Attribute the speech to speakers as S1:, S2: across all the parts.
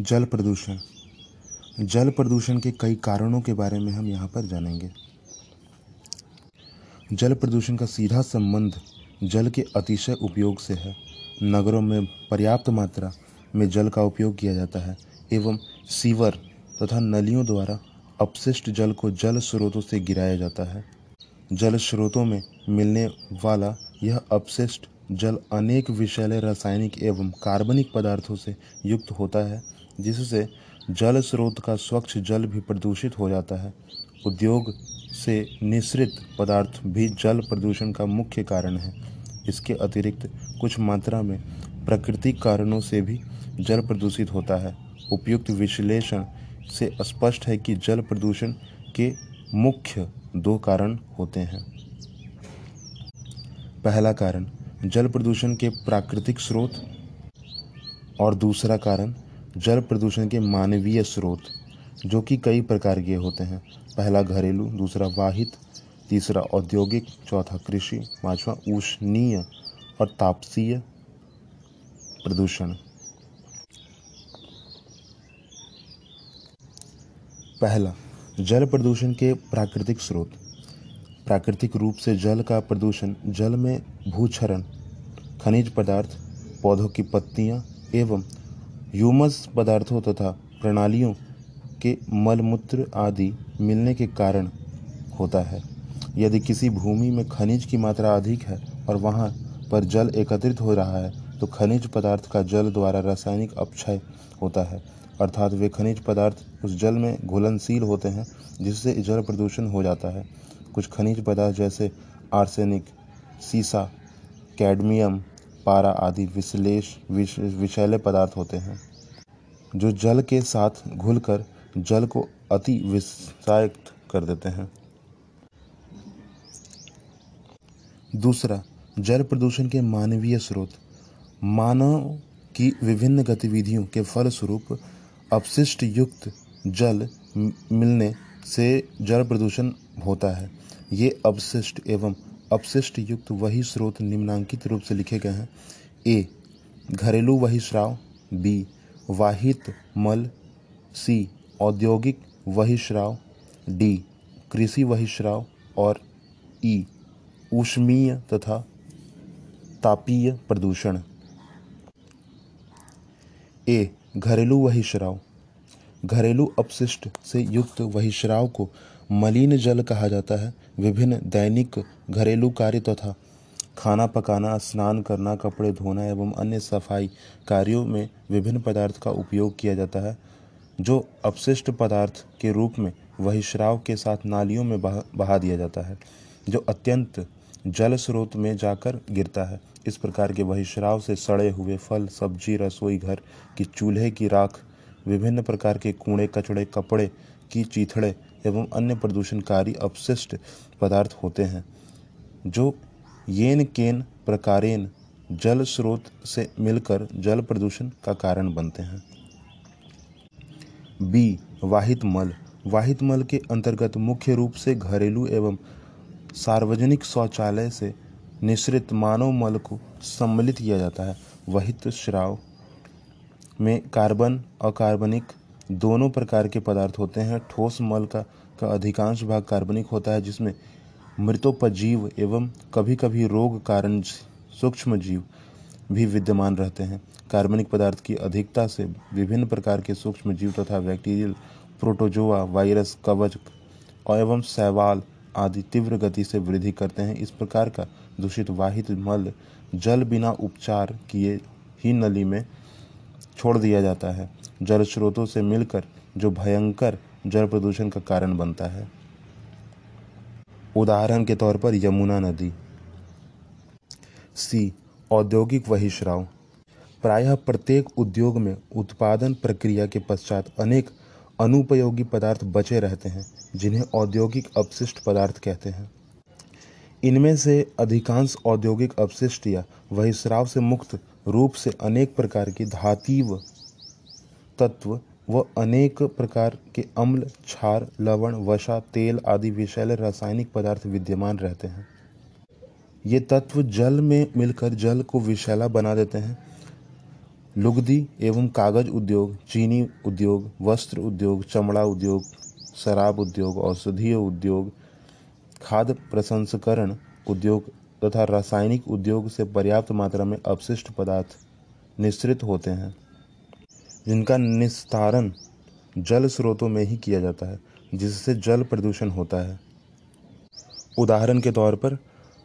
S1: जल प्रदूषण। जल प्रदूषण के कई कारणों के बारे में हम यहाँ पर जानेंगे। जल प्रदूषण का सीधा संबंध जल के अतिशय उपयोग से है। नगरों में पर्याप्त मात्रा में जल का उपयोग किया जाता है एवं सीवर तथा नलियों द्वारा अपशिष्ट जल को जल स्रोतों से गिराया जाता है। जल स्रोतों में मिलने वाला यह अपशिष्ट जल अनेक विषैले रासायनिक एवं कार्बनिक पदार्थों से युक्त होता है जिससे जल स्रोत का स्वच्छ जल भी प्रदूषित हो जाता है। उद्योग से निश्रित पदार्थ भी जल प्रदूषण का मुख्य कारण है। इसके अतिरिक्त कुछ मात्रा में प्राकृतिक कारणों से भी जल प्रदूषित होता है। उपयुक्त विश्लेषण से स्पष्ट है कि जल प्रदूषण के मुख्य दो कारण होते हैं। पहला कारण, जल प्रदूषण के प्राकृतिक स्रोत और दूसरा कारण जल प्रदूषण के मानवीय स्रोत, जो कि कई प्रकार के होते हैं। पहला घरेलू, दूसरा वाहित, तीसरा औद्योगिक, चौथा कृषि, पांचवा उष्णीय और तापसीय प्रदूषण। पहला, जल प्रदूषण के प्राकृतिक स्रोत। प्राकृतिक रूप से जल का प्रदूषण जल में भूक्षरण खनिज पदार्थ, पौधों की पत्तियाँ एवं ह्यूमस पदार्थों तथा प्रणालियों के मलमूत्र आदि मिलने के कारण होता है। यदि किसी भूमि में खनिज की मात्रा अधिक है और वहाँ पर जल एकत्रित हो रहा है तो खनिज पदार्थ का जल द्वारा रासायनिक अपक्षय होता है। अर्थात वे खनिज पदार्थ उस जल में घुलनशील होते हैं, जिससे जल प्रदूषण हो जाता है। कुछ खनिज पदार्थ जैसे आर्सेनिक, सीसा, कैडमियम पारा आदि विश्लेष विषैले पदार्थ होते हैं, जो जल के साथ घुलकर जल को अति विषाक्त कर देते हैं। दूसरा, जल प्रदूषण के मानवीय स्रोत। मानव की विभिन्न गतिविधियों के फलस्वरूप अपशिष्ट युक्त जल मिलने से जल प्रदूषण होता है। ये अपशिष्ट एवं अपशिष्ट युक्त वही स्रोत निम्नांकित रूप से लिखे गए हैं। ए, घरेलू वही श्राव बी, वाहित मल। सी, औद्योगिक वही श्राव डी, कृषि वही श्राव और ई, ऊष्मीय तथा तापीय प्रदूषण। ए, घरेलू वही श्राव घरेलू अपशिष्ट से युक्त वही श्राव को मलिन जल कहा जाता है, विभिन्न दैनिक घरेलू कार्य तथा खाना पकाना, स्नान करना, कपड़े धोना एवं अन्य सफ़ाई कार्यों में विभिन्न पदार्थ का उपयोग किया जाता है, जो अपशिष्ट पदार्थ के रूप में वही श्राव के साथ नालियों में बहा बहा दिया जाता है, जो अत्यंत जल स्रोत में जाकर गिरता है। इस प्रकार के वही श्राव से सड़े हुए फल, सब्ज़ी, रसोई घर की चूल्हे की राख, विभिन्न प्रकार के कूड़े, कचड़े, कपड़े की चीथड़े एवं अन्य प्रदूषणकारी अपशिष्ट पदार्थ होते हैं, जो येन केन प्रकारेण जल स्रोत से मिलकर जल प्रदूषण का कारण बनते हैं। बी, वाहित मल। वाहित मल के अंतर्गत मुख्य रूप से घरेलू एवं सार्वजनिक शौचालय से निश्रित मानव मल को सम्मिलित किया जाता है। वहित श्राव में कार्बन, अकार्बनिक दोनों प्रकार के पदार्थ होते हैं। ठोस मल का का अधिकांश भाग कार्बनिक होता है, जिसमें मृतोपजीव एवं कभी कभी रोग कारण सूक्ष्म जीव भी विद्यमान रहते हैं। कार्बनिक पदार्थ की अधिकता से विभिन्न प्रकार के सूक्ष्म जीव तथा बैक्टीरियल, प्रोटोजोआ, वायरस, कवच एवं सैवाल आदि तीव्र गति से वृद्धि करते हैं। इस प्रकार का दूषित वाहित मल जल बिना उपचार किए ही नली में छोड़ दिया जाता है। जल स्रोतों से मिलकर जो भयंकर जल प्रदूषण का कारण बनता है। उदाहरण के तौर पर यमुना नदी। सी, औद्योगिक वहिश्राव प्रायः प्रत्येक उद्योग में उत्पादन प्रक्रिया के पश्चात अनेक अनुपयोगी पदार्थ बचे रहते हैं, जिन्हें औद्योगिक अपशिष्ट पदार्थ कहते हैं। इनमें से अधिकांश औद्योगिक अपशिष्ट या वहिश्राव से मुक्त रूप से अनेक प्रकार की धातीव तत्व व अनेक प्रकार के अम्ल, क्षार, लवण, वसा, तेल आदि विषैले रासायनिक पदार्थ विद्यमान रहते हैं। ये तत्व जल में मिलकर जल को विषैला बना देते हैं। लुगदी एवं कागज़ उद्योग, चीनी उद्योग, वस्त्र उद्योग, चमड़ा उद्योग, शराब उद्योग, औषधीय उद्योग, खाद्य प्रसंस्करण उद्योग तथा रासायनिक उद्योग से पर्याप्त मात्रा में अपशिष्ट पदार्थ निश्रित होते हैं। जिनका निस्तारण जल स्रोतों में ही किया जाता है, जिससे जल प्रदूषण होता है। उदाहरण के तौर पर,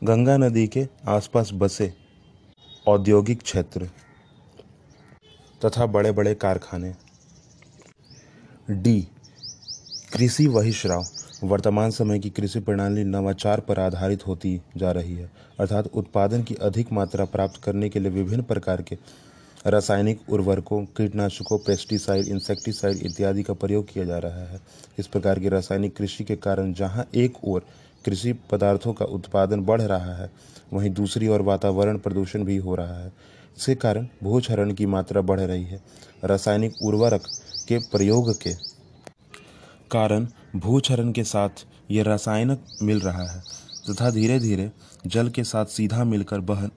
S1: गंगा नदी के आसपास बसे औद्योगिक क्षेत्र तथा बड़े बड़े कारखाने। डी, कृषि बहिष्राव। वर्तमान समय की कृषि प्रणाली नवाचार पर आधारित होती जा रही है, अर्थात उत्पादन की अधिक मात्रा प्राप्त करने के लिए विभिन्न प्रकार के रासायनिक उर्वरकों, कीटनाशकों पेस्टिसाइड इंसेक्टिसाइड इत्यादि का प्रयोग किया जा रहा है। इस प्रकार की रासायनिक कृषि के कारण जहाँ एक ओर कृषि पदार्थों का उत्पादन बढ़ रहा है, वहीं दूसरी ओर वातावरण प्रदूषण भी हो रहा है। इसके कारण भूक्षरण की मात्रा बढ़ रही है। रासायनिक उर्वरक के प्रयोग के कारण भूक्षरण के साथ ये रासायनिक मिल रहा है, तथा धीरे धीरे जल के साथ सीधा मिलकर बह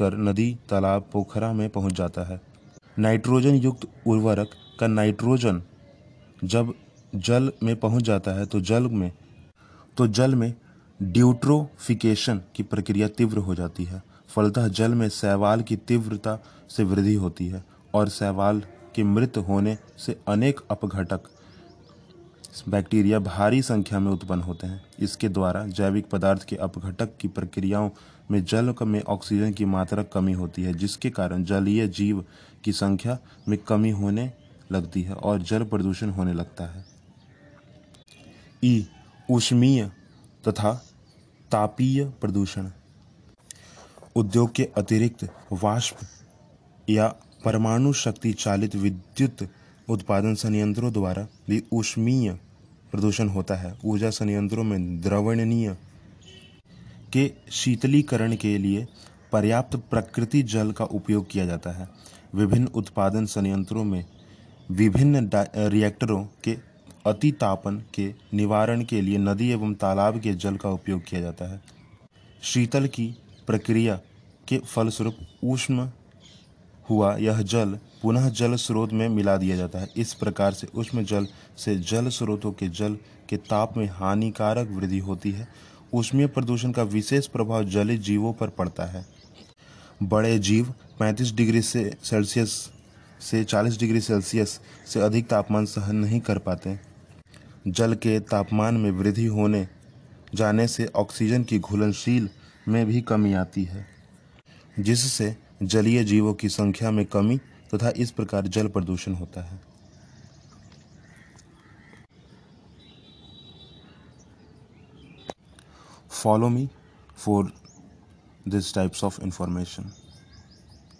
S1: कर नदी, तालाब, पोखरा में पहुँच जाता है। नाइट्रोजन युक्त उर्वरक का नाइट्रोजन जब जल में पहुँच जाता है तो जल में तो जल में ड्यूट्रोफिकेशन की प्रक्रिया तीव्र हो जाती है। फलतः जल में शैवाल की तीव्रता से वृद्धि होती है और शैवाल के मृत होने से अनेक अपघटक बैक्टीरिया भारी संख्या में उत्पन्न होते हैं। इसके द्वारा जैविक पदार्थ के अपघटक की प्रक्रियाओं में जल में ऑक्सीजन की मात्रा कमी होती है, जिसके कारण जलीय जीव की संख्या में कमी होने लगती है और जल प्रदूषण होने लगता है। ई ऊष्मीय तथा तापीय प्रदूषण। उद्योग के अतिरिक्त वाष्प या परमाणु शक्ति चालित विद्युत उत्पादन संयंत्रों द्वारा भी ऊष्मीय प्रदूषण होता है। ऊर्जा संयंत्रों में द्रवणनीय के शीतलीकरण के लिए पर्याप्त प्रकृति जल का उपयोग किया जाता है। विभिन्न उत्पादन संयंत्रों में विभिन्न रिएक्टरों के अतितापन के निवारण के लिए नदी एवं तालाब के जल का उपयोग किया जाता है। शीतल की प्रक्रिया के फलस्वरूप उष्ण हुआ यह जल पुनः जल स्रोत में मिला दिया जाता है। इस प्रकार से उष्ण जल से जल स्रोतों के जल के ताप में हानिकारक वृद्धि होती है उष्मीय प्रदूषण का विशेष प्रभाव जलीय जीवों पर पड़ता है। बड़े जीव 35 डिग्री से सेल्सियस से 40 डिग्री सेल्सियस से अधिक तापमान सहन नहीं कर पाते। जल के तापमान में वृद्धि होने, जाने से ऑक्सीजन की घुलनशील में भी कमी आती है, जिससे जलीय जीवों की संख्या में कमी तथा इस प्रकार जल प्रदूषण होता है। follow me for these types of information.